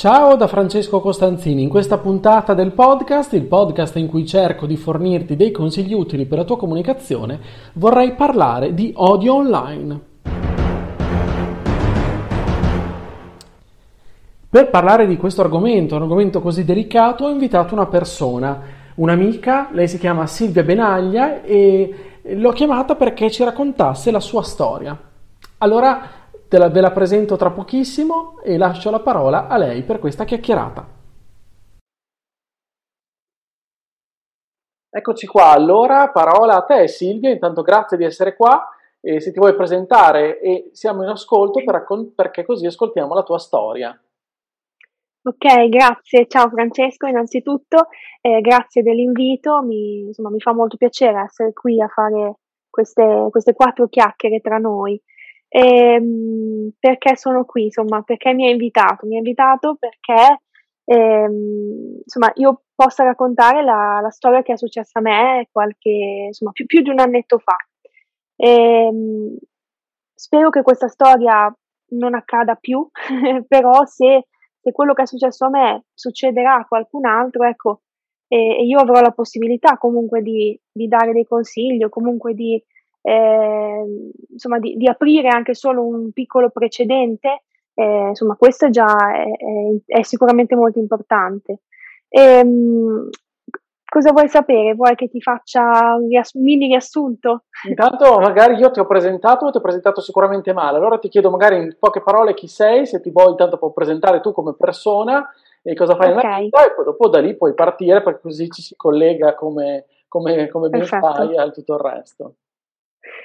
Ciao da Francesco Costanzini, in questa puntata del podcast, il podcast in cui cerco di fornirti dei consigli utili per la tua comunicazione, vorrei parlare di odio online. Per parlare di questo argomento, un argomento così delicato, ho invitato una persona, un'amica, lei si chiama Silvia Benaglia e l'ho chiamata perché ci raccontasse la sua storia. Allora la, ve la presento tra pochissimo e lascio la parola a lei per questa chiacchierata. Eccoci qua, allora parola a te Silvia, intanto grazie di essere qua e se ti vuoi presentare e siamo in ascolto per raccon- perché così ascoltiamo la tua storia. Ok, grazie, ciao Francesco innanzitutto, eh, grazie dell'invito, mi, insomma, mi, fa molto piacere essere qui a fare queste, queste quattro chiacchiere tra noi. Ehm, perché sono qui, insomma, perché mi ha invitato? Mi ha invitato perché ehm, insomma, io possa raccontare la, la, storia che è successa a me qualche, insomma, più, più di un annetto fa. Ehm, spero che questa storia non accada più, però se, se, quello che è successo a me succederà a qualcun altro, ecco, e, io avrò la possibilità comunque di, di dare dei consigli o comunque di eh, insomma, di, di, aprire anche solo un piccolo precedente, eh, insomma, questo già è, è, è, sicuramente molto importante. E, ehm, cosa vuoi sapere? Vuoi che ti faccia un riass- mini riassunto? Intanto, magari io ti ho presentato, ti ho presentato sicuramente male, allora ti chiedo magari in poche parole chi sei, se ti vuoi intanto puoi presentare tu come persona e cosa fai okay. nella vita e poi dopo da lì puoi partire perché così ci si collega come, come, come ben fai al tutto il resto.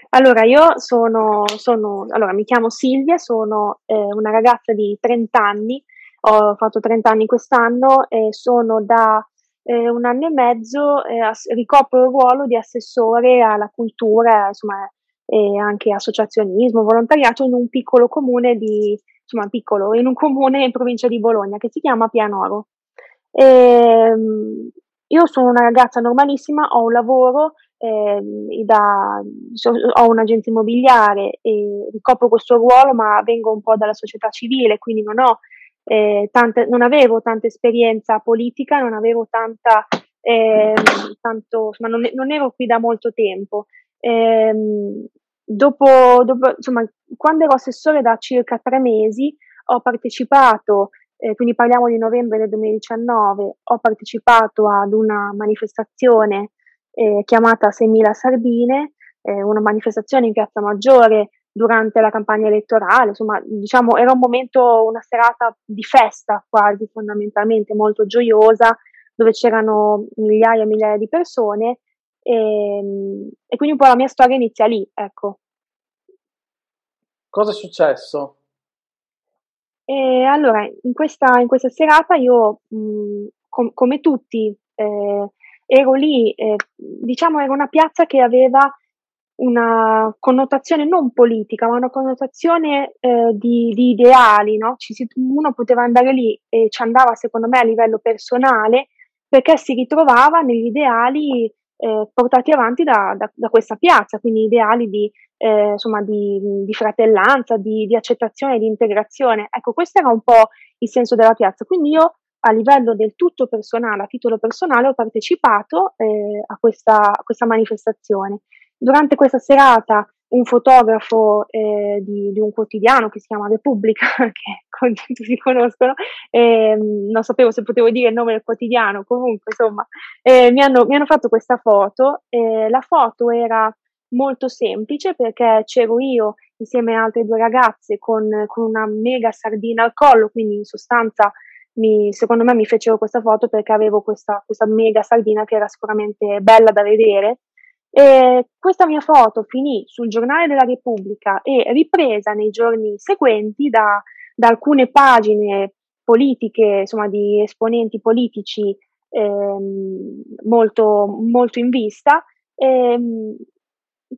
Allora, io sono, sono allora, mi chiamo Silvia, sono eh, una ragazza di 30 anni, ho fatto 30 anni quest'anno e sono da eh, un anno e mezzo, eh, ass- ricopro il ruolo di assessore alla cultura, insomma, e anche associazionismo, volontariato in un piccolo comune di, insomma, piccolo, in un comune in provincia di Bologna che si chiama Pianoro. E, ehm, io sono una ragazza normalissima, ho un lavoro, eh, da, so, ho un'agenzia immobiliare e ricopro questo ruolo, ma vengo un po' dalla società civile, quindi non, ho, eh, tante, non avevo tanta esperienza politica, non avevo tanta, eh, tanto, insomma, non, non, ero qui da molto tempo. Ehm, dopo, dopo, insomma, quando ero assessore da circa tre mesi, ho partecipato eh, quindi parliamo di novembre del 2019, ho partecipato ad una manifestazione eh, chiamata 6.000 Sardine, eh, una manifestazione in Piazza Maggiore durante la campagna elettorale, insomma, diciamo, era un momento, una serata di festa quasi fondamentalmente, molto gioiosa, dove c'erano migliaia e migliaia di persone e, ehm, e quindi un po' la mia storia inizia lì, ecco. Cosa è successo? E allora, in questa, in questa serata io, mh, com- come tutti, eh, ero lì, eh, diciamo era una piazza che aveva una connotazione non politica, ma una connotazione eh, di, di, ideali, no? Si, uno poteva andare lì e ci andava secondo me a livello personale perché si ritrovava negli ideali eh, portati avanti da, da, da, questa piazza, quindi ideali di, eh, insomma, di, di fratellanza, di, accettazione, di integrazione. Ecco, questo era un po' il senso della piazza. Quindi io a livello del tutto personale, a titolo personale, ho partecipato eh, a, questa, a, questa, manifestazione. Durante questa serata un fotografo eh, di, di, un quotidiano che si chiama Repubblica, che tutti conoscono, eh, non sapevo se potevo dire il nome del quotidiano, comunque insomma, eh, mi hanno, mi, hanno, fatto questa foto. la foto era molto semplice perché c'ero io insieme a altre due ragazze con, con una mega sardina al collo, quindi in sostanza mi, secondo me mi fecero questa foto perché avevo questa, questa mega sardina che era sicuramente bella da vedere. E questa mia foto finì sul giornale della Repubblica e ripresa nei giorni seguenti da, da alcune pagine politiche, insomma, di esponenti politici ehm, molto, molto in vista. Ehm,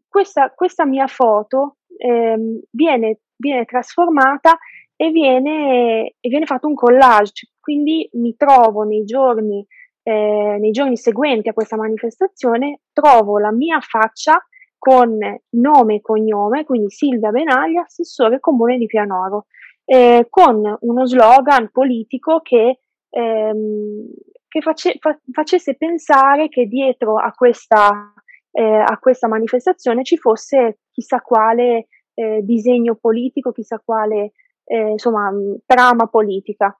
questa, questa mia foto ehm, viene, viene, trasformata e viene, e viene, fatto un collage, quindi mi trovo nei giorni, eh, nei giorni seguenti a questa manifestazione, trovo la mia faccia con nome e cognome, quindi Silvia Benaglia, assessore comune di Pianoro, eh, con uno slogan politico che, ehm, che face, fa, facesse pensare che dietro a questa, eh, a questa, manifestazione ci fosse chissà quale eh, disegno politico, chissà quale eh, insomma, trama politica.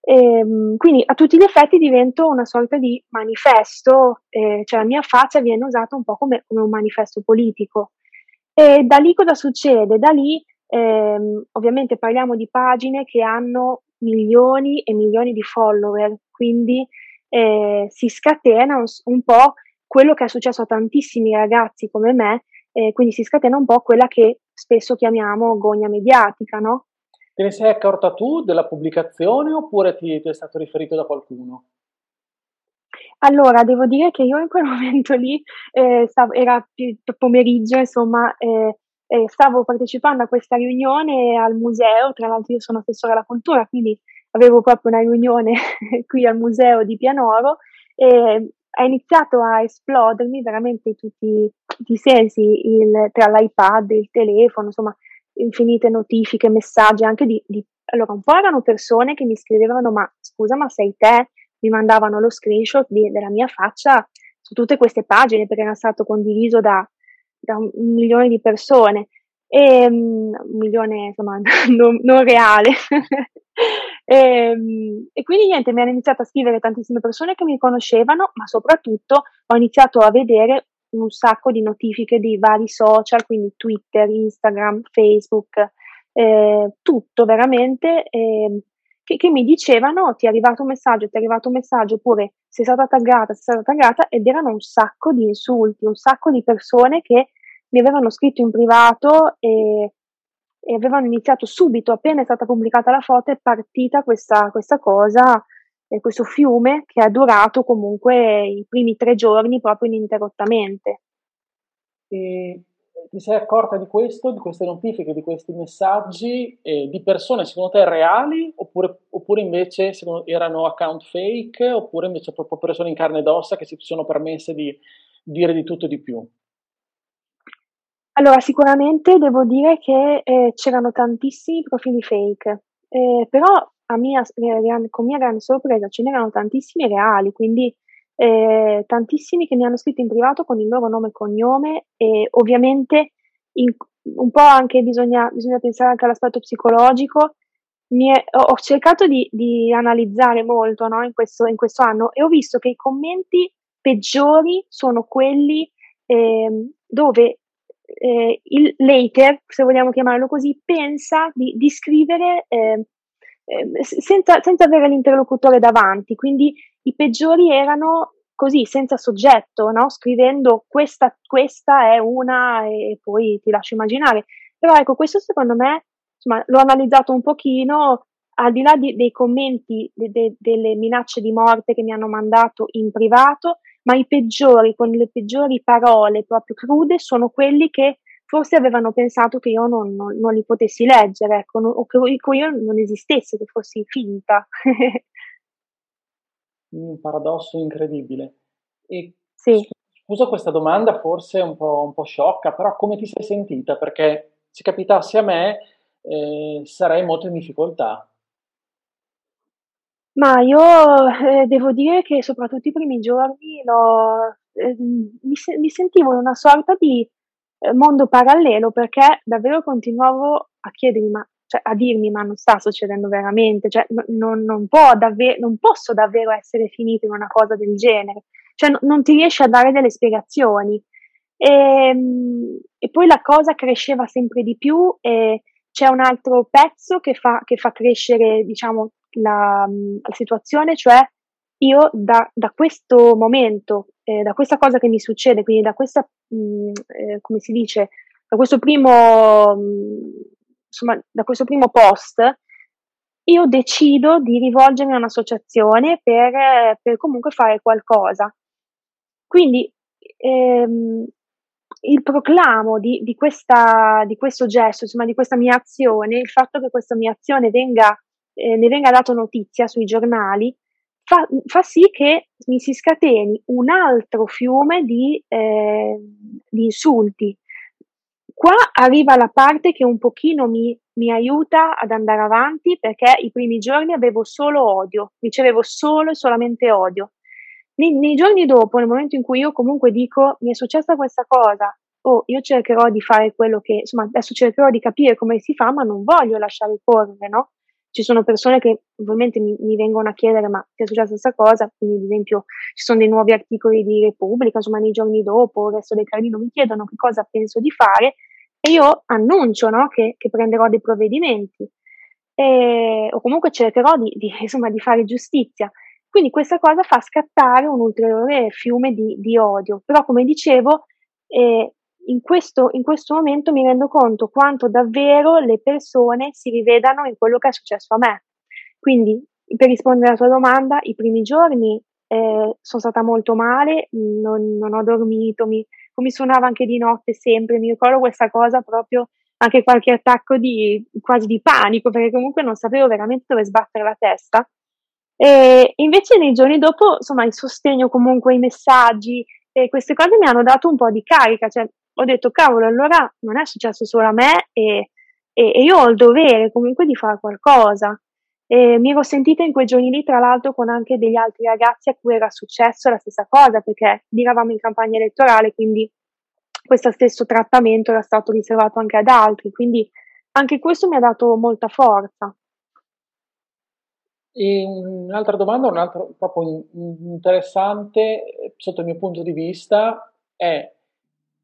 E, ehm, quindi a tutti gli effetti divento una sorta di manifesto, eh, cioè la mia faccia viene usata un po' come, come, un manifesto politico. E da lì cosa succede? Da lì ehm, ovviamente parliamo di pagine che hanno milioni e milioni di follower, quindi eh, si scatena un, un, po' quello che è successo a tantissimi ragazzi come me, eh, quindi si scatena un po' quella che spesso chiamiamo gogna mediatica, no? Te ne sei accorta tu della pubblicazione oppure ti, ti è stato riferito da qualcuno? Allora, devo dire che io in quel momento lì, eh, stavo, era pomeriggio, insomma, eh, eh, stavo partecipando a questa riunione al museo, tra l'altro io sono assessore alla cultura, quindi avevo proprio una riunione qui al museo di Pianoro e ha iniziato a esplodermi veramente tutti, tutti i sensi, il, tra l'iPad, il telefono, insomma, infinite notifiche, messaggi anche di, di, allora un po' erano persone che mi scrivevano ma scusa ma sei te? Mi mandavano lo screenshot di, della mia faccia su tutte queste pagine perché era stato condiviso da, da un, milione di persone e um, un milione insomma non, non reale e, um, e, quindi niente mi hanno iniziato a scrivere tantissime persone che mi conoscevano ma soprattutto ho iniziato a vedere un sacco di notifiche di vari social, quindi Twitter, Instagram, Facebook, eh, tutto veramente, eh, che, che, mi dicevano ti è arrivato un messaggio, ti è arrivato un messaggio, oppure sei stata taggata, sei stata taggata, ed erano un sacco di insulti, un sacco di persone che mi avevano scritto in privato e, e avevano iniziato subito, appena è stata pubblicata la foto, è partita questa, questa cosa eh, questo fiume che è durato comunque i primi tre giorni proprio ininterrottamente. E ti sei accorta di questo, di queste notifiche, di questi messaggi eh, di persone secondo te reali oppure, oppure invece secondo, erano account fake oppure invece proprio persone in carne ed ossa che si sono permesse di dire di tutto e di più? Allora, sicuramente devo dire che eh, c'erano tantissimi profili fake, eh, però mia, eh, con mia grande sorpresa ce n'erano tantissimi reali, quindi eh, tantissimi che mi hanno scritto in privato con il loro nome e cognome e ovviamente in, un po' anche bisogna, bisogna, pensare anche all'aspetto psicologico. È, ho cercato di, di analizzare molto no, in, questo, in, questo, anno e ho visto che i commenti peggiori sono quelli eh, dove eh, il later, se vogliamo chiamarlo così, pensa di, di scrivere eh, Ehm, senza, senza avere l'interlocutore davanti, quindi i peggiori erano così, senza soggetto, no? scrivendo questa, questa è una e poi ti lascio immaginare. Però ecco, questo secondo me, insomma, l'ho analizzato un pochino, al di là di, dei commenti, de, de, delle minacce di morte che mi hanno mandato in privato, ma i peggiori, con le peggiori parole proprio crude, sono quelli che forse avevano pensato che io non, non, non li potessi leggere, ecco, o che io non esistesse, che fossi finta. un paradosso incredibile. E sì. Scusa questa domanda, forse un po', un po', sciocca, però come ti sei sentita? Perché se capitasse a me eh, sarei molto in difficoltà. Ma io eh, devo dire che soprattutto i primi giorni eh, mi, mi, sentivo in una sorta di eh, mondo parallelo perché davvero continuavo a chiedermi, ma, cioè, a dirmi, ma non sta succedendo veramente, cioè, n- non, non, davvero, non, posso davvero essere finito in una cosa del genere, cioè n- non ti riesci a dare delle spiegazioni. E, ehm, e, poi la cosa cresceva sempre di più e c'è un altro pezzo che fa, che fa crescere, diciamo, la, la situazione, cioè io da, da questo momento, eh, da questa cosa che mi succede, quindi da questa, mh, mm, eh, come si dice, da questo primo, mh, mm, insomma, da questo primo post, io decido di rivolgermi a un'associazione per, per comunque fare qualcosa. Quindi ehm, il proclamo di, di, questa, di questo gesto, insomma di questa mia azione, il fatto che questa mia azione venga, eh, ne venga dato notizia sui giornali, fa, fa, sì che mi si scateni un altro fiume di, eh, di insulti. Qua arriva la parte che un pochino mi, mi aiuta ad andare avanti perché i primi giorni avevo solo odio, ricevevo solo e solamente odio. Nei, nei, giorni dopo, nel momento in cui io comunque dico mi è successa questa cosa, o oh, io cercherò di fare quello che, insomma, adesso cercherò di capire come si fa, ma non voglio lasciare correre, no? Ci sono persone che ovviamente mi, mi vengono a chiedere ma ti è successa questa cosa, quindi ad esempio ci sono dei nuovi articoli di Repubblica, insomma nei giorni dopo, il resto dei carabinieri mi chiedono che cosa penso di fare e io annuncio no, che, che, prenderò dei provvedimenti e, o comunque cercherò di, di, insomma, di fare giustizia. Quindi questa cosa fa scattare un ulteriore fiume di, di odio. Però, come dicevo, eh, in, questo, in questo momento mi rendo conto quanto davvero le persone si rivedano in quello che è successo a me. Quindi, per rispondere alla tua domanda, i primi giorni eh, sono stata molto male, non, non ho dormito, mi, mi, suonava anche di notte sempre, mi ricordo questa cosa proprio, anche qualche attacco di quasi di panico, perché comunque non sapevo veramente dove sbattere la testa. E invece nei giorni dopo, insomma, il sostegno comunque, i messaggi, e queste cose mi hanno dato un po' di carica, cioè ho detto cavolo, allora non è successo solo a me e, e, e io ho il dovere comunque di fare qualcosa. E mi ero sentita in quei giorni lì, tra l'altro, con anche degli altri ragazzi a cui era successo la stessa cosa, perché eravamo in campagna elettorale, quindi questo stesso trattamento era stato riservato anche ad altri, quindi anche questo mi ha dato molta forza. E un'altra domanda, un'altra proprio interessante sotto il mio punto di vista è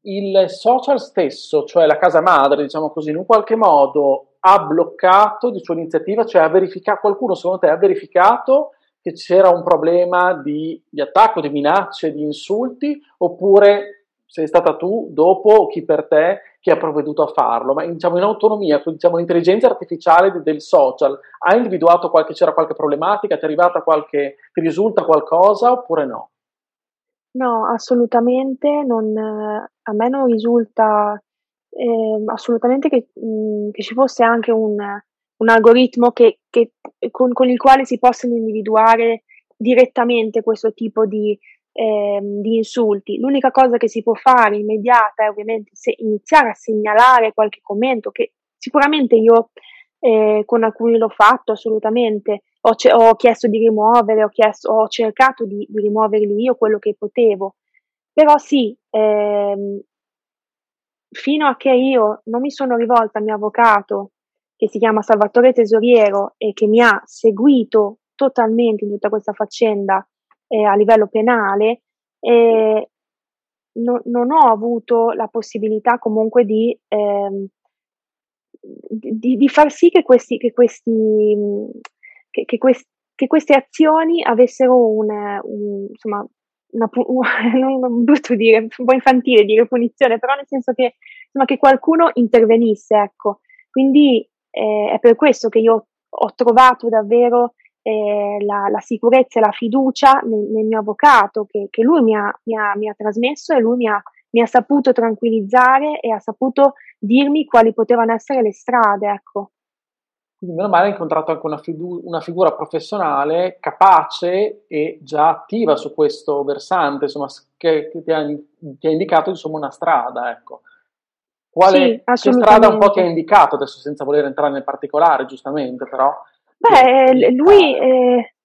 il social stesso, cioè la casa madre, diciamo così, in un qualche modo ha bloccato di sua iniziativa, cioè ha verificato, qualcuno secondo te ha verificato che c'era un problema di, di attacco, di minacce, di insulti, oppure sei stata tu dopo chi per te che ha provveduto a farlo, ma diciamo in autonomia, diciamo l'intelligenza artificiale del social, ha individuato qualche, c'era qualche problematica, ti è arrivata qualche, ti risulta qualcosa oppure no? No, assolutamente, non, a me non risulta eh, assolutamente che, mh, mm, che, ci fosse anche un, un algoritmo che, che, con, con, il quale si possano individuare direttamente questo tipo di, eh, di insulti. L'unica cosa che si può fare immediata è ovviamente se iniziare a segnalare qualche commento che sicuramente io eh, con alcuni l'ho fatto assolutamente, ho, ce- ho chiesto di rimuovere, ho, chiesto, ho cercato di, di, rimuoverli io quello che potevo, però sì, ehm, fino a che io non mi sono rivolta al mio avvocato che si chiama Salvatore Tesoriero e che mi ha seguito totalmente in tutta questa faccenda eh, a livello penale, eh, no, non ho avuto la possibilità comunque di, eh, di, di, far sì che, questi, che, questi, che, che, questi, che queste azioni avessero un, un insomma, una, un, non brutto dire, un po' infantile dire punizione, però nel senso che, insomma, che qualcuno intervenisse, ecco. Quindi eh, è per questo che io ho trovato davvero eh, la, la, sicurezza e la fiducia nel, nel mio avvocato che, che lui mi ha, mi, ha, mi ha, trasmesso e lui mi ha, mi ha, saputo tranquillizzare e ha saputo dirmi quali potevano essere le strade, ecco. Quindi meno male hai incontrato anche una, figu- una, figura professionale capace e già attiva su questo versante, insomma, che, che ti, ha, ti, ha, indicato insomma una strada, ecco. Quale sì, strada un po' ti ha indicato, adesso senza voler entrare nel particolare, giustamente, però? Beh, lui, eh,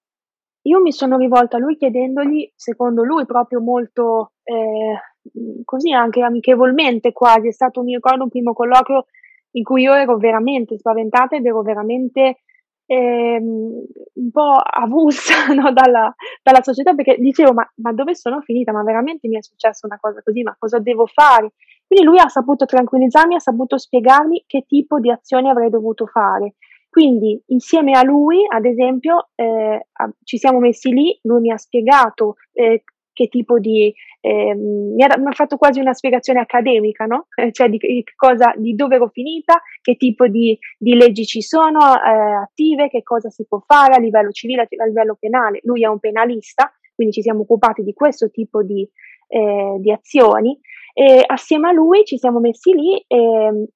io mi sono rivolta a lui chiedendogli, secondo lui, proprio molto eh, così anche amichevolmente quasi, è stato, mi ricordo, un primo colloquio in cui io ero veramente spaventata ed ero veramente eh, un po' avulsa no, dalla, dalla, società perché dicevo ma, ma, dove sono finita? Ma veramente mi è successa una cosa così? Ma cosa devo fare? Quindi lui ha saputo tranquillizzarmi, ha saputo spiegarmi che tipo di azioni avrei dovuto fare. Quindi insieme a lui, ad esempio, eh, ci siamo messi lì, lui mi ha spiegato eh, che tipo di... Eh, mi, ha, fatto quasi una spiegazione accademica, no? cioè di, di, cosa, di dove ero finita, che tipo di, di leggi ci sono eh, attive, che cosa si può fare a livello civile, a livello penale. Lui è un penalista, quindi ci siamo occupati di questo tipo di, eh, di azioni E assieme a lui ci siamo messi lì e,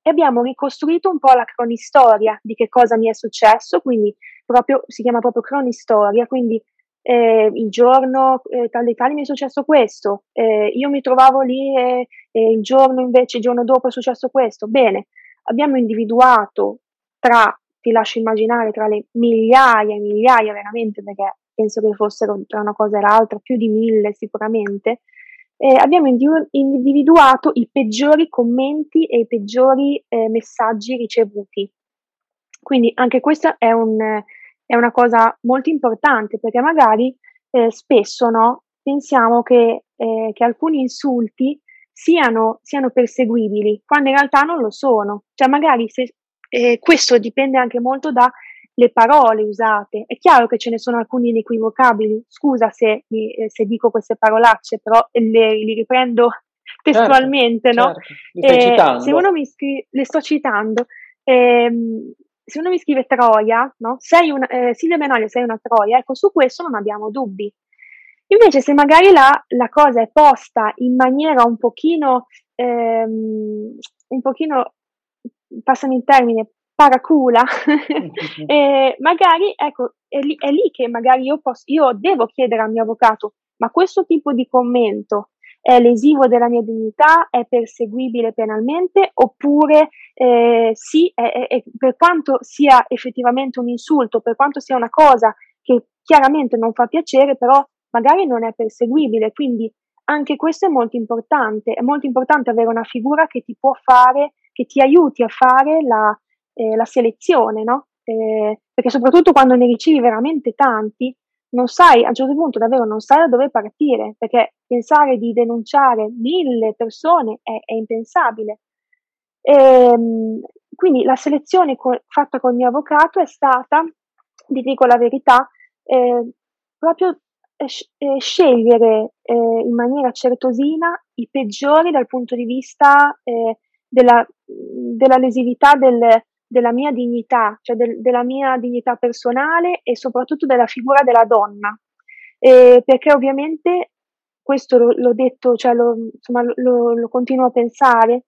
e abbiamo ricostruito un po' la cronistoria di che cosa mi è successo, quindi proprio, si chiama proprio cronistoria, quindi eh, il giorno eh, tal e tale mi è successo questo, eh, io mi trovavo lì e, e, il giorno invece, il giorno dopo è successo questo. Bene, abbiamo individuato tra, ti lascio immaginare, tra le migliaia e migliaia veramente, perché penso che fossero tra una cosa e l'altra più di mille sicuramente, eh, abbiamo individuato i peggiori commenti e i peggiori eh, messaggi ricevuti. Quindi anche questa è, un, è, una cosa molto importante perché magari eh, spesso no, pensiamo che, eh, che alcuni insulti siano, siano, perseguibili, quando in realtà non lo sono. Cioè magari se, eh, questo dipende anche molto da le parole usate. È chiaro che ce ne sono alcuni inequivocabili, scusa se, eh, se dico queste parolacce, però le, li riprendo testualmente, certo, no? Certo. Eh, se uno mi scrive, le sto citando, ehm, se uno mi scrive Troia, no? Sei una, eh, Silvia Benaglia, sei una Troia, ecco, su questo non abbiamo dubbi. Invece, se magari la, la cosa è posta in maniera un pochino, ehm, un pochino, passami il termine, paracula, e magari ecco, è lì, è lì, che magari io, posso, io devo chiedere al mio avvocato, ma questo tipo di commento è lesivo della mia dignità, è perseguibile penalmente, oppure eh, sì, è, è, per quanto sia effettivamente un insulto, per quanto sia una cosa che chiaramente non fa piacere, però magari non è perseguibile. Quindi anche questo è molto importante. È molto importante avere una figura che ti può fare, che ti aiuti a fare la, eh, la selezione, no? Eh, perché soprattutto quando ne ricevi veramente tanti, non sai, a un certo punto davvero non sai da dove partire, perché pensare di denunciare mille persone è, è impensabile. E, ehm, quindi la selezione co- fatta col mio avvocato è stata, vi dico la verità, eh, proprio eh, scegliere eh, in maniera certosina i peggiori dal punto di vista eh, della, della lesività del, della mia dignità, cioè del, della mia dignità personale e soprattutto della figura della donna. Eh, perché ovviamente questo lo, l'ho detto, cioè lo, insomma, lo, lo continuo a pensare.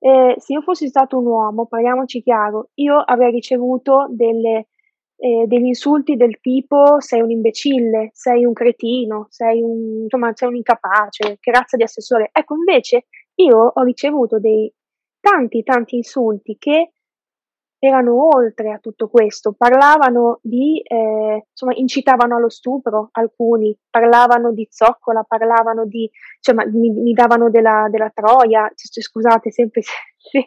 Eh, se io fossi stato un uomo, parliamoci chiaro, io avrei ricevuto delle, eh, degli insulti del tipo sei un imbecille, sei un cretino, sei un, insomma, sei un incapace, che razza di assessore. Ecco, invece io ho ricevuto dei tanti, tanti insulti che erano oltre a tutto questo, parlavano di, eh, insomma, incitavano allo stupro alcuni, parlavano di zoccola, parlavano di, cioè, ma, mi, mi, davano della, della troia, cioè, scusate sempre se, se,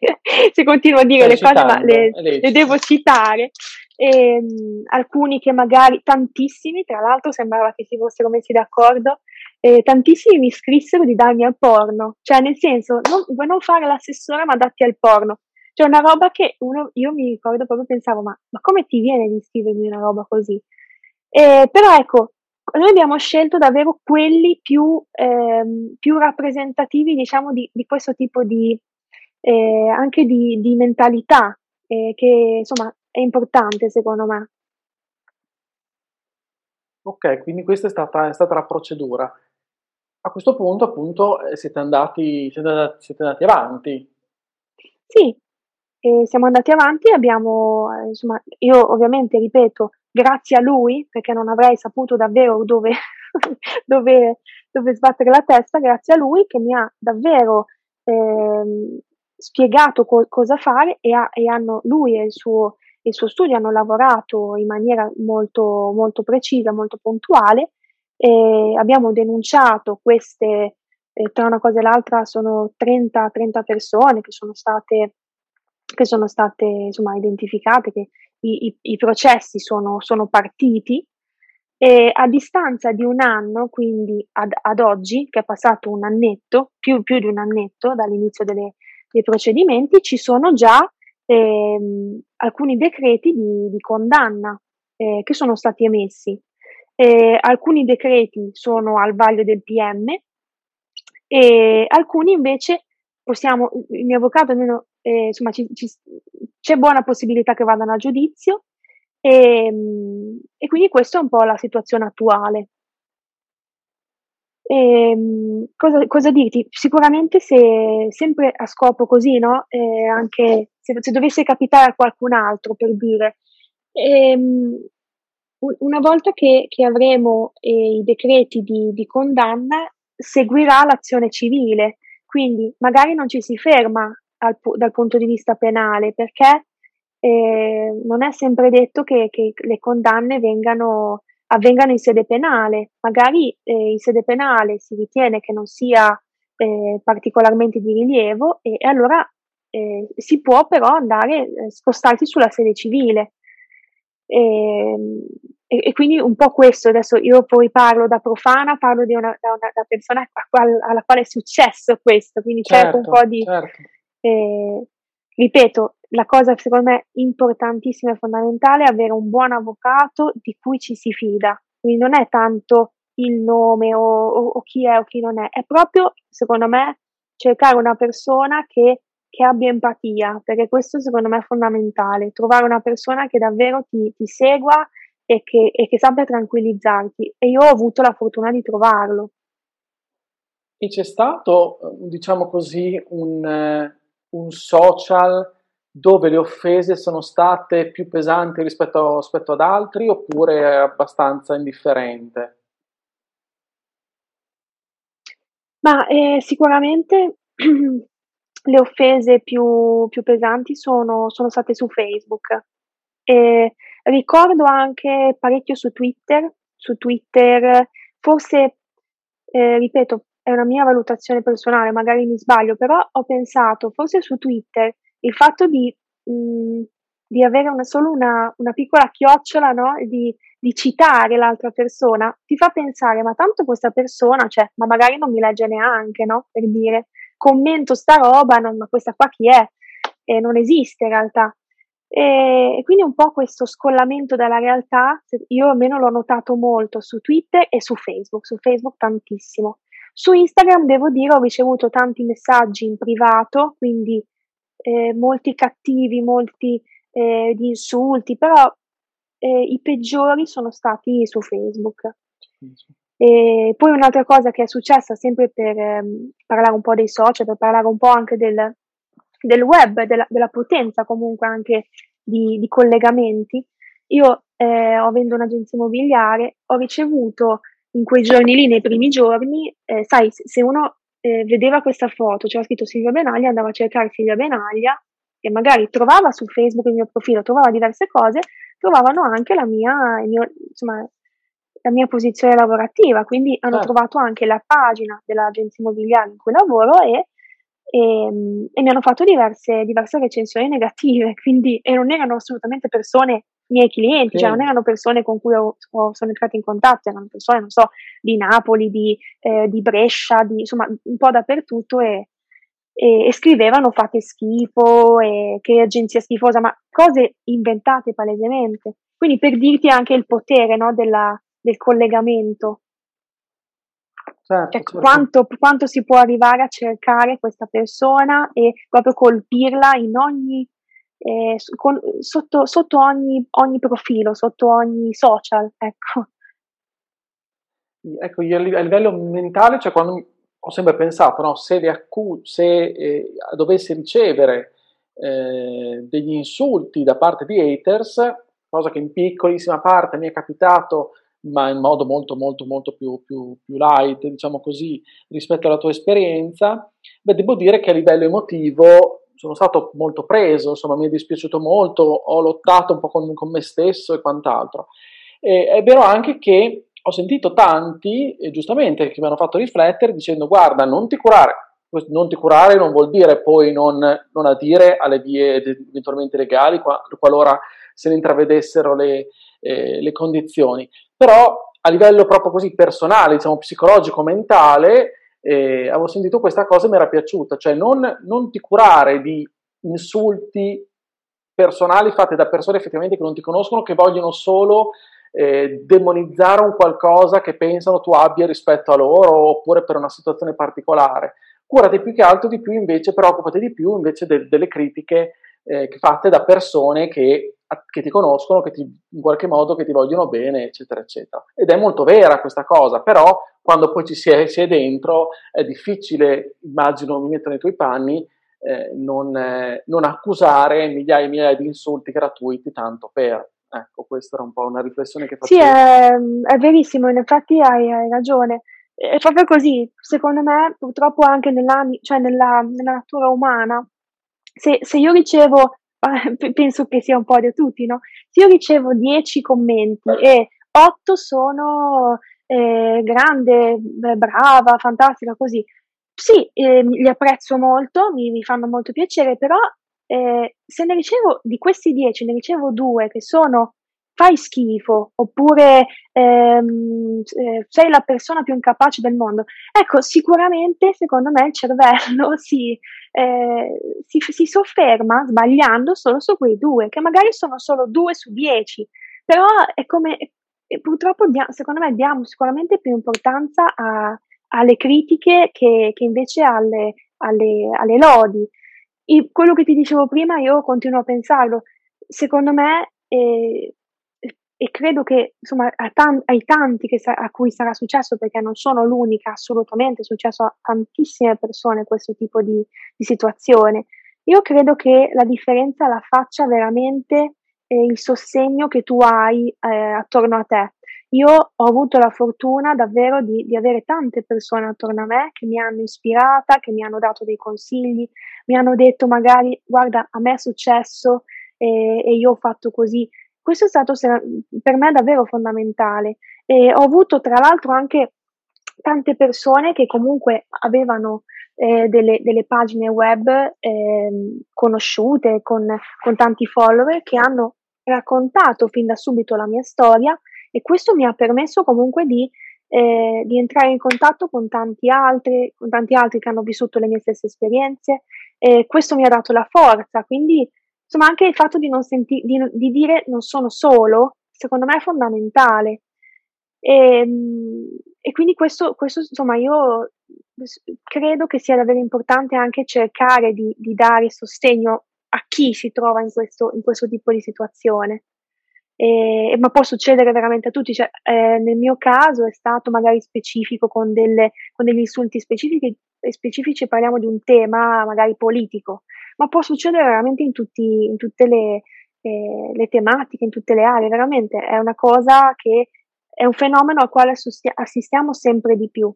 se, continuo a dire Stai le cose, ma le, le devo citare. E, ehm, mh, alcuni che magari, tantissimi, tra l'altro sembrava che si fossero messi d'accordo, eh, tantissimi mi scrissero di darmi al porno, cioè nel senso, non, vuoi non fare l'assessore ma datti al porno. Cioè una roba che uno, io mi ricordo proprio, pensavo, ma, ma come ti viene di scrivermi una roba così? Eh, però ecco, noi abbiamo scelto davvero quelli più, ehm, più rappresentativi, diciamo, di, di, questo tipo di, eh, anche di, di mentalità, eh, che insomma è importante secondo me. Ok, quindi questa è stata, è stata la procedura. A questo punto, appunto, eh, siete andati, siete andati, siete andati avanti. Sì, e siamo andati avanti e abbiamo, eh, insomma, io ovviamente ripeto, grazie a lui, perché non avrei saputo davvero dove, dove, dove sbattere la testa, grazie a lui che mi ha davvero eh, spiegato co- cosa fare e, ha, e, hanno, lui e il suo, il suo studio hanno lavorato in maniera molto, molto precisa, molto puntuale abbiamo denunciato queste, eh, tra una cosa e l'altra sono 30, 30 persone che sono state che sono state insomma, identificate, che i, i, i processi sono, sono, partiti e a distanza di un anno, quindi ad, ad, oggi, che è passato un annetto, più, più di un annetto dall'inizio delle, dei procedimenti, ci sono già ehm, alcuni decreti di, di condanna eh, che sono stati emessi. Eh, alcuni decreti sono al vaglio del PM e alcuni invece possiamo, il mio avvocato almeno eh, insomma ci, ci, c'è buona possibilità che vadano a giudizio e, e, quindi questa è un po' la situazione attuale. E, cosa, cosa, dirti? Sicuramente se sempre a scopo così, no? Eh, anche se, se, dovesse capitare a qualcun altro, per dire, ehm, una volta che, che avremo eh, i decreti di, di, condanna, seguirà l'azione civile, quindi magari non ci si ferma al, dal punto di vista penale, perché eh, non è sempre detto che, che le condanne vengano, avvengano in sede penale. Magari eh, in sede penale si ritiene che non sia eh, particolarmente di rilievo e, e allora eh, si può però andare eh, spostarsi sulla sede civile. Ehm, e, e, quindi un po' questo, adesso io poi parlo da profana, parlo di una, da una da persona alla quale è successo questo, quindi certo, cerco un po' di... Certo. Eh, ripeto, la cosa secondo me importantissima e fondamentale è avere un buon avvocato di cui ci si fida. Quindi non è tanto il nome o, o, o chi è o chi non è, è proprio, secondo me, cercare una persona che, che, abbia empatia, perché questo secondo me è fondamentale, trovare una persona che davvero ti, ti segua e che, e che sappia tranquillizzarti. E io ho avuto la fortuna di trovarlo. E c'è stato, diciamo così, un, eh, un social dove le offese sono state più pesanti rispetto, rispetto ad altri oppure è abbastanza indifferente? Ma eh, sicuramente le offese più, più pesanti sono, sono, state su Facebook. E ricordo anche parecchio su Twitter, su Twitter, forse, eh, ripeto, è una mia valutazione personale, magari mi sbaglio, però ho pensato, forse su Twitter, il fatto di, mh, mhmm, di avere una, solo una, una, piccola chiocciola, no? Di, di, citare l'altra persona, ti fa pensare, ma tanto questa persona, cioè, ma magari non mi legge neanche, no? Per dire, commento sta roba, no, ma questa qua chi è? E non esiste in realtà. E, quindi un po' questo scollamento dalla realtà, io almeno l'ho notato molto su Twitter e su Facebook, su Facebook tantissimo. Su Instagram devo dire ho ricevuto tanti messaggi in privato, quindi eh, molti cattivi, molti eh, di insulti, però eh, i peggiori sono stati su Facebook. E poi un'altra cosa che è successa, sempre per ehm, parlare un po' dei social, per parlare un po' anche del, del web, della, della, potenza comunque anche di, di collegamenti, io eh, avendo un'agenzia immobiliare ho ricevuto in quei giorni lì, nei primi giorni, eh, sai, se uno eh, vedeva questa foto, c'era scritto Silvia Benaglia, andava a cercare Silvia Benaglia e magari trovava su Facebook il mio profilo, trovava diverse cose, trovavano anche la mia, mio, insomma, la mia posizione lavorativa, quindi hanno ah. trovato anche la pagina dell'agenzia immobiliare in cui lavoro e, e, e mi hanno fatto diverse, diverse recensioni negative, quindi e non erano assolutamente persone miei clienti, sì. cioè non erano persone con cui ho, ho, sono entrata in contatto, erano persone, non so, di Napoli, di, eh, di Brescia, di, insomma un po' dappertutto e, e, e scrivevano fate schifo, e che agenzia schifosa, ma cose inventate palesemente. Quindi per dirti anche il potere no, della, del collegamento. Certo, cioè, certo. Quanto, quanto si può arrivare a cercare questa persona e proprio colpirla in ogni eh, con, sotto, sotto ogni, ogni, profilo, sotto ogni social, ecco. Ecco, io a livello mentale, cioè quando ho sempre pensato, no, se, accu- se eh, dovessi ricevere eh, degli insulti da parte di haters, cosa che in piccolissima parte mi è capitato, ma in modo molto molto molto più, più, più light, diciamo così, rispetto alla tua esperienza, beh, devo dire che a livello emotivo sono stato molto preso, insomma mi è dispiaciuto molto, ho lottato un po' con, con me stesso e quant'altro. E, è vero anche che ho sentito tanti, giustamente, che mi hanno fatto riflettere dicendo guarda, non ti curare. Non ti curare non vuol dire poi non, non adire alle vie eventualmente legali qualora se ne intravedessero le, eh, le condizioni. Però a livello proprio così personale, diciamo psicologico, mentale, eh, avevo sentito questa cosa e mi era piaciuta, cioè non, non ti curare di insulti personali fatti da persone effettivamente che non ti conoscono, che vogliono solo eh, demonizzare un qualcosa che pensano tu abbia rispetto a loro oppure per una situazione particolare. Curati più che altro di più invece, preoccupati di più invece de- delle critiche eh, fatte da persone che, che, ti conoscono, che ti, in qualche modo che ti vogliono bene, eccetera, eccetera. Ed è molto vera questa cosa, però quando poi ci si è, si è dentro è difficile, immagino, mi metto nei tuoi panni, eh, non, eh, non, accusare migliaia e migliaia di insulti gratuiti tanto per. Ecco, questa era un po' una riflessione che facevo. Sì, è, è verissimo, in effetti hai, hai, ragione. È proprio così, secondo me, purtroppo anche nella, cioè nella, nella natura umana, se, se io ricevo, eh, penso che sia un po' di tutti, no? Se io ricevo 10 commenti e 8 sono eh, grande, brava, fantastica, così, sì, eh, li apprezzo molto, mi, mi, fanno molto piacere, però eh, se ne ricevo di questi 10, ne ricevo due che sono fai schifo oppure ehm, eh, sei la persona più incapace del mondo. Ecco, sicuramente secondo me il cervello si, eh, si, si sofferma sbagliando solo su quei due, che magari sono solo due su dieci, però è come, purtroppo secondo me diamo sicuramente più importanza a, alle critiche che, che invece alle, alle, alle lodi. E quello che ti dicevo prima, io continuo a pensarlo. Secondo me, eh, e credo che insomma tan- ai tanti sa- a cui sarà successo, perché non sono l'unica, assolutamente, è successo a tantissime persone questo tipo di, di situazione. Io credo che la differenza la faccia veramente eh, il sostegno che tu hai eh, attorno a te. Io ho avuto la fortuna davvero di, di, avere tante persone attorno a me che mi hanno ispirata, che mi hanno dato dei consigli, mi hanno detto magari guarda a me è successo eh, e io ho fatto così questo è stato per me davvero fondamentale. E ho avuto tra l'altro anche tante persone che comunque avevano eh, delle, delle, pagine web eh, conosciute con, con tanti follower che hanno raccontato fin da subito la mia storia e questo mi ha permesso comunque di, eh, di entrare in contatto con tanti altri, con tanti altri che hanno vissuto le mie stesse esperienze. e questo mi ha dato la forza, quindi insomma anche il fatto di, non senti- di, di dire non sono solo, secondo me è fondamentale. E, ehm, e quindi questo, questo, insomma, io credo che sia davvero importante anche cercare di, di dare sostegno a chi si trova in questo, in questo tipo di situazione. E, ma può succedere veramente a tutti. Cioè, eh, nel mio caso è stato magari specifico con, delle, con degli insulti specifici, specifici, parliamo di un tema magari politico ma può succedere veramente in, tutti, in tutte le, eh, le, tematiche, in tutte le aree, veramente è una cosa che è un fenomeno al quale assistiamo sempre di più.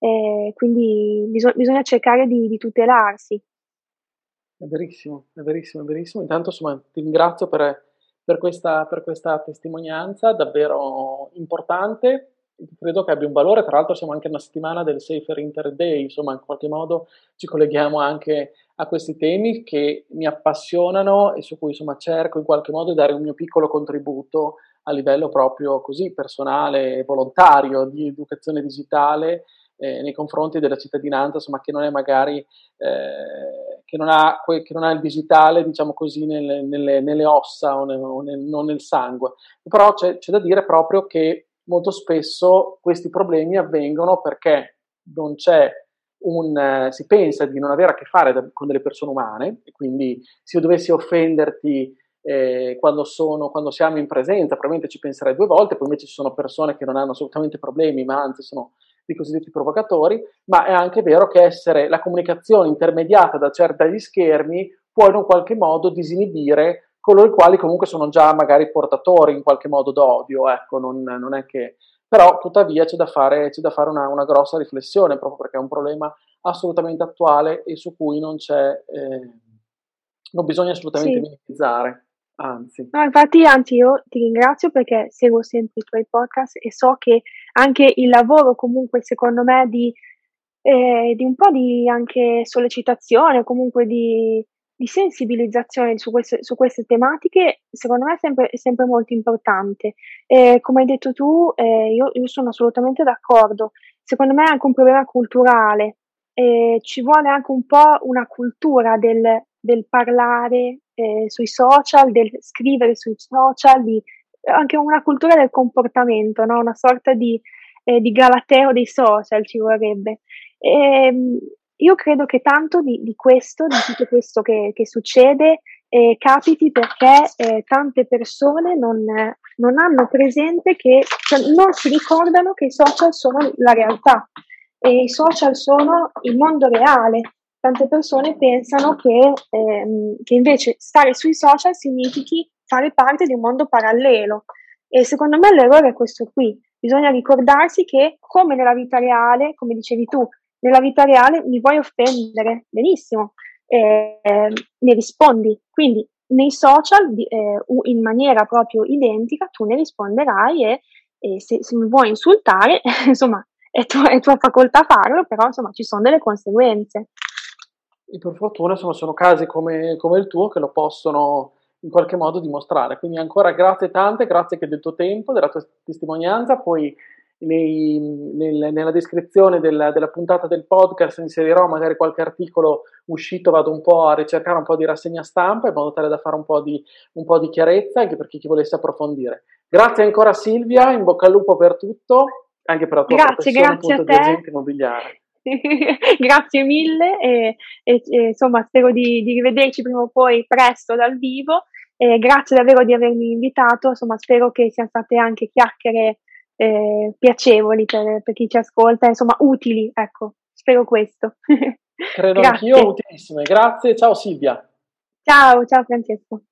Eh, quindi bisog- bisogna cercare di, di, tutelarsi. È verissimo, è verissimo, è verissimo. Intanto insomma, ti ringrazio per, per, questa, per questa testimonianza davvero importante credo che abbia un valore, tra l'altro siamo anche una settimana del Safer Internet Day, insomma in qualche modo ci colleghiamo anche a questi temi che mi appassionano e su cui insomma cerco in qualche modo di dare un mio piccolo contributo a livello proprio così personale e volontario di educazione digitale eh, nei confronti della cittadinanza, insomma che non è magari eh, che, non ha, che, non ha, il digitale, diciamo così, nelle, nelle, nelle ossa o, nel, o nel, non nel sangue. Però c'è, c'è da dire proprio che molto spesso questi problemi avvengono perché non c'è un, eh, si pensa di non avere a che fare da, con delle persone umane, e quindi se io dovessi offenderti eh, quando, sono, quando siamo in presenza, probabilmente ci penserei due volte, poi invece ci sono persone che non hanno assolutamente problemi, ma anzi sono i cosiddetti provocatori, ma è anche vero che essere la comunicazione intermediata da certi schermi può in un qualche modo disinibire coloro i quali comunque sono già magari portatori in qualche modo d'odio, ecco, non, non è che... Però tuttavia c'è da fare, c'è da fare una, una, grossa riflessione, proprio perché è un problema assolutamente attuale e su cui non c'è... Eh, non bisogna assolutamente sì. minimizzare. Anzi. No, infatti, anzi, io ti ringrazio perché seguo sempre i tuoi podcast e so che anche il lavoro, comunque, secondo me, di, eh, di un po' di anche sollecitazione, comunque di, di sensibilizzazione su queste, su queste tematiche, secondo me è sempre, è sempre molto importante. Eh, come hai detto tu, eh, io, io, sono assolutamente d'accordo. Secondo me è anche un problema culturale. Eh, ci vuole anche un po' una cultura del, del parlare eh, sui social, del scrivere sui social, di, anche una cultura del comportamento, no? una sorta di, eh, di galateo dei social ci vorrebbe. E, ehm, io credo che tanto di, di questo, di tutto questo che, che succede, eh, capiti perché eh, tante persone non, non, hanno presente che, cioè, non si ricordano che i social sono la realtà e i social sono il mondo reale. Tante persone pensano che, ehm, che invece stare sui social significhi fare parte di un mondo parallelo e secondo me l'errore è questo qui. Bisogna ricordarsi che come nella vita reale, come dicevi tu, nella vita reale mi vuoi offendere, benissimo, eh, ne rispondi. Quindi nei social eh, in maniera proprio identica tu ne risponderai e, e se, se, mi vuoi insultare, insomma, è tua, è tua, facoltà farlo, però insomma ci sono delle conseguenze. E per fortuna insomma, sono casi come, come il tuo che lo possono in qualche modo dimostrare. Quindi ancora grazie tante, grazie del tuo tempo, della tua testimonianza, poi nei, nel, nella descrizione della, della, puntata del podcast inserirò magari qualche articolo uscito, vado un po' a ricercare un po' di rassegna stampa in modo tale da fare un po' di, un po di chiarezza anche per chi volesse approfondire. Grazie ancora Silvia, in bocca al lupo per tutto, anche per la tua grazie, grazie appunto, di agente immobiliare. grazie mille e, e, e, insomma spero di, di, rivederci prima o poi presto dal vivo. E grazie davvero di avermi invitato, insomma spero che siano state anche chiacchiere eh, piacevoli per, per, chi ci ascolta, insomma utili, ecco, spero questo. Credo anch'io, utilissime. Grazie, ciao Silvia. Ciao, ciao Francesco.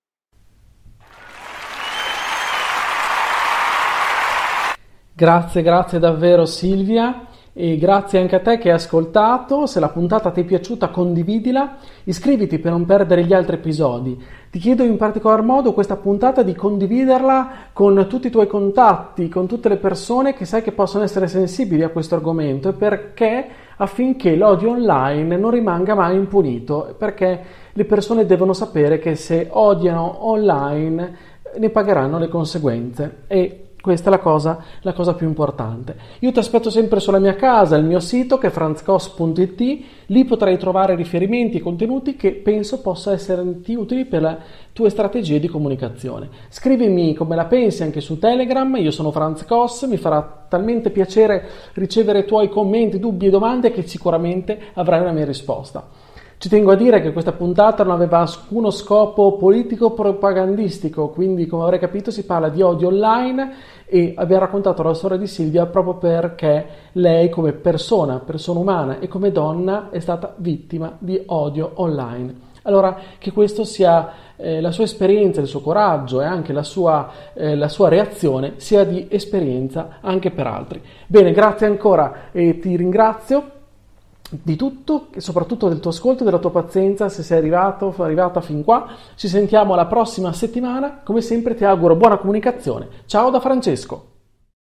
Grazie, grazie davvero Silvia. E grazie anche a te che hai ascoltato, se la puntata ti è piaciuta condividila, iscriviti per non perdere gli altri episodi. Ti chiedo in particolar modo questa puntata di condividerla con tutti i tuoi contatti, con tutte le persone che sai che possono essere sensibili a questo argomento e perché affinché l'odio online non rimanga mai impunito, perché le persone devono sapere che se odiano online ne pagheranno le conseguenze. E questa è la cosa, la cosa, più importante. Io ti aspetto sempre sulla mia casa, il mio sito che è franzcos.it, lì potrai trovare riferimenti e contenuti che penso possa esserti utili per le tue strategie di comunicazione. Scrivimi come la pensi anche su Telegram, io sono Franz Cos, mi farà talmente piacere ricevere i tuoi commenti, dubbi e domande che sicuramente avrai una mia risposta. Ci tengo a dire che questa puntata non aveva alcuno scopo politico-propagandistico, quindi come avrei capito si parla di odio online e abbiamo raccontato la storia di Silvia proprio perché lei come persona, persona umana e come donna è stata vittima di odio online. Allora che questo sia eh, la sua esperienza, il suo coraggio e anche la sua, eh, la sua, reazione sia di esperienza anche per altri. Bene, grazie ancora e ti ringrazio di tutto e soprattutto del tuo ascolto e della tua pazienza se sei arrivato arrivata fin qua. Ci sentiamo la prossima settimana. Come sempre ti auguro buona comunicazione. Ciao da Francesco.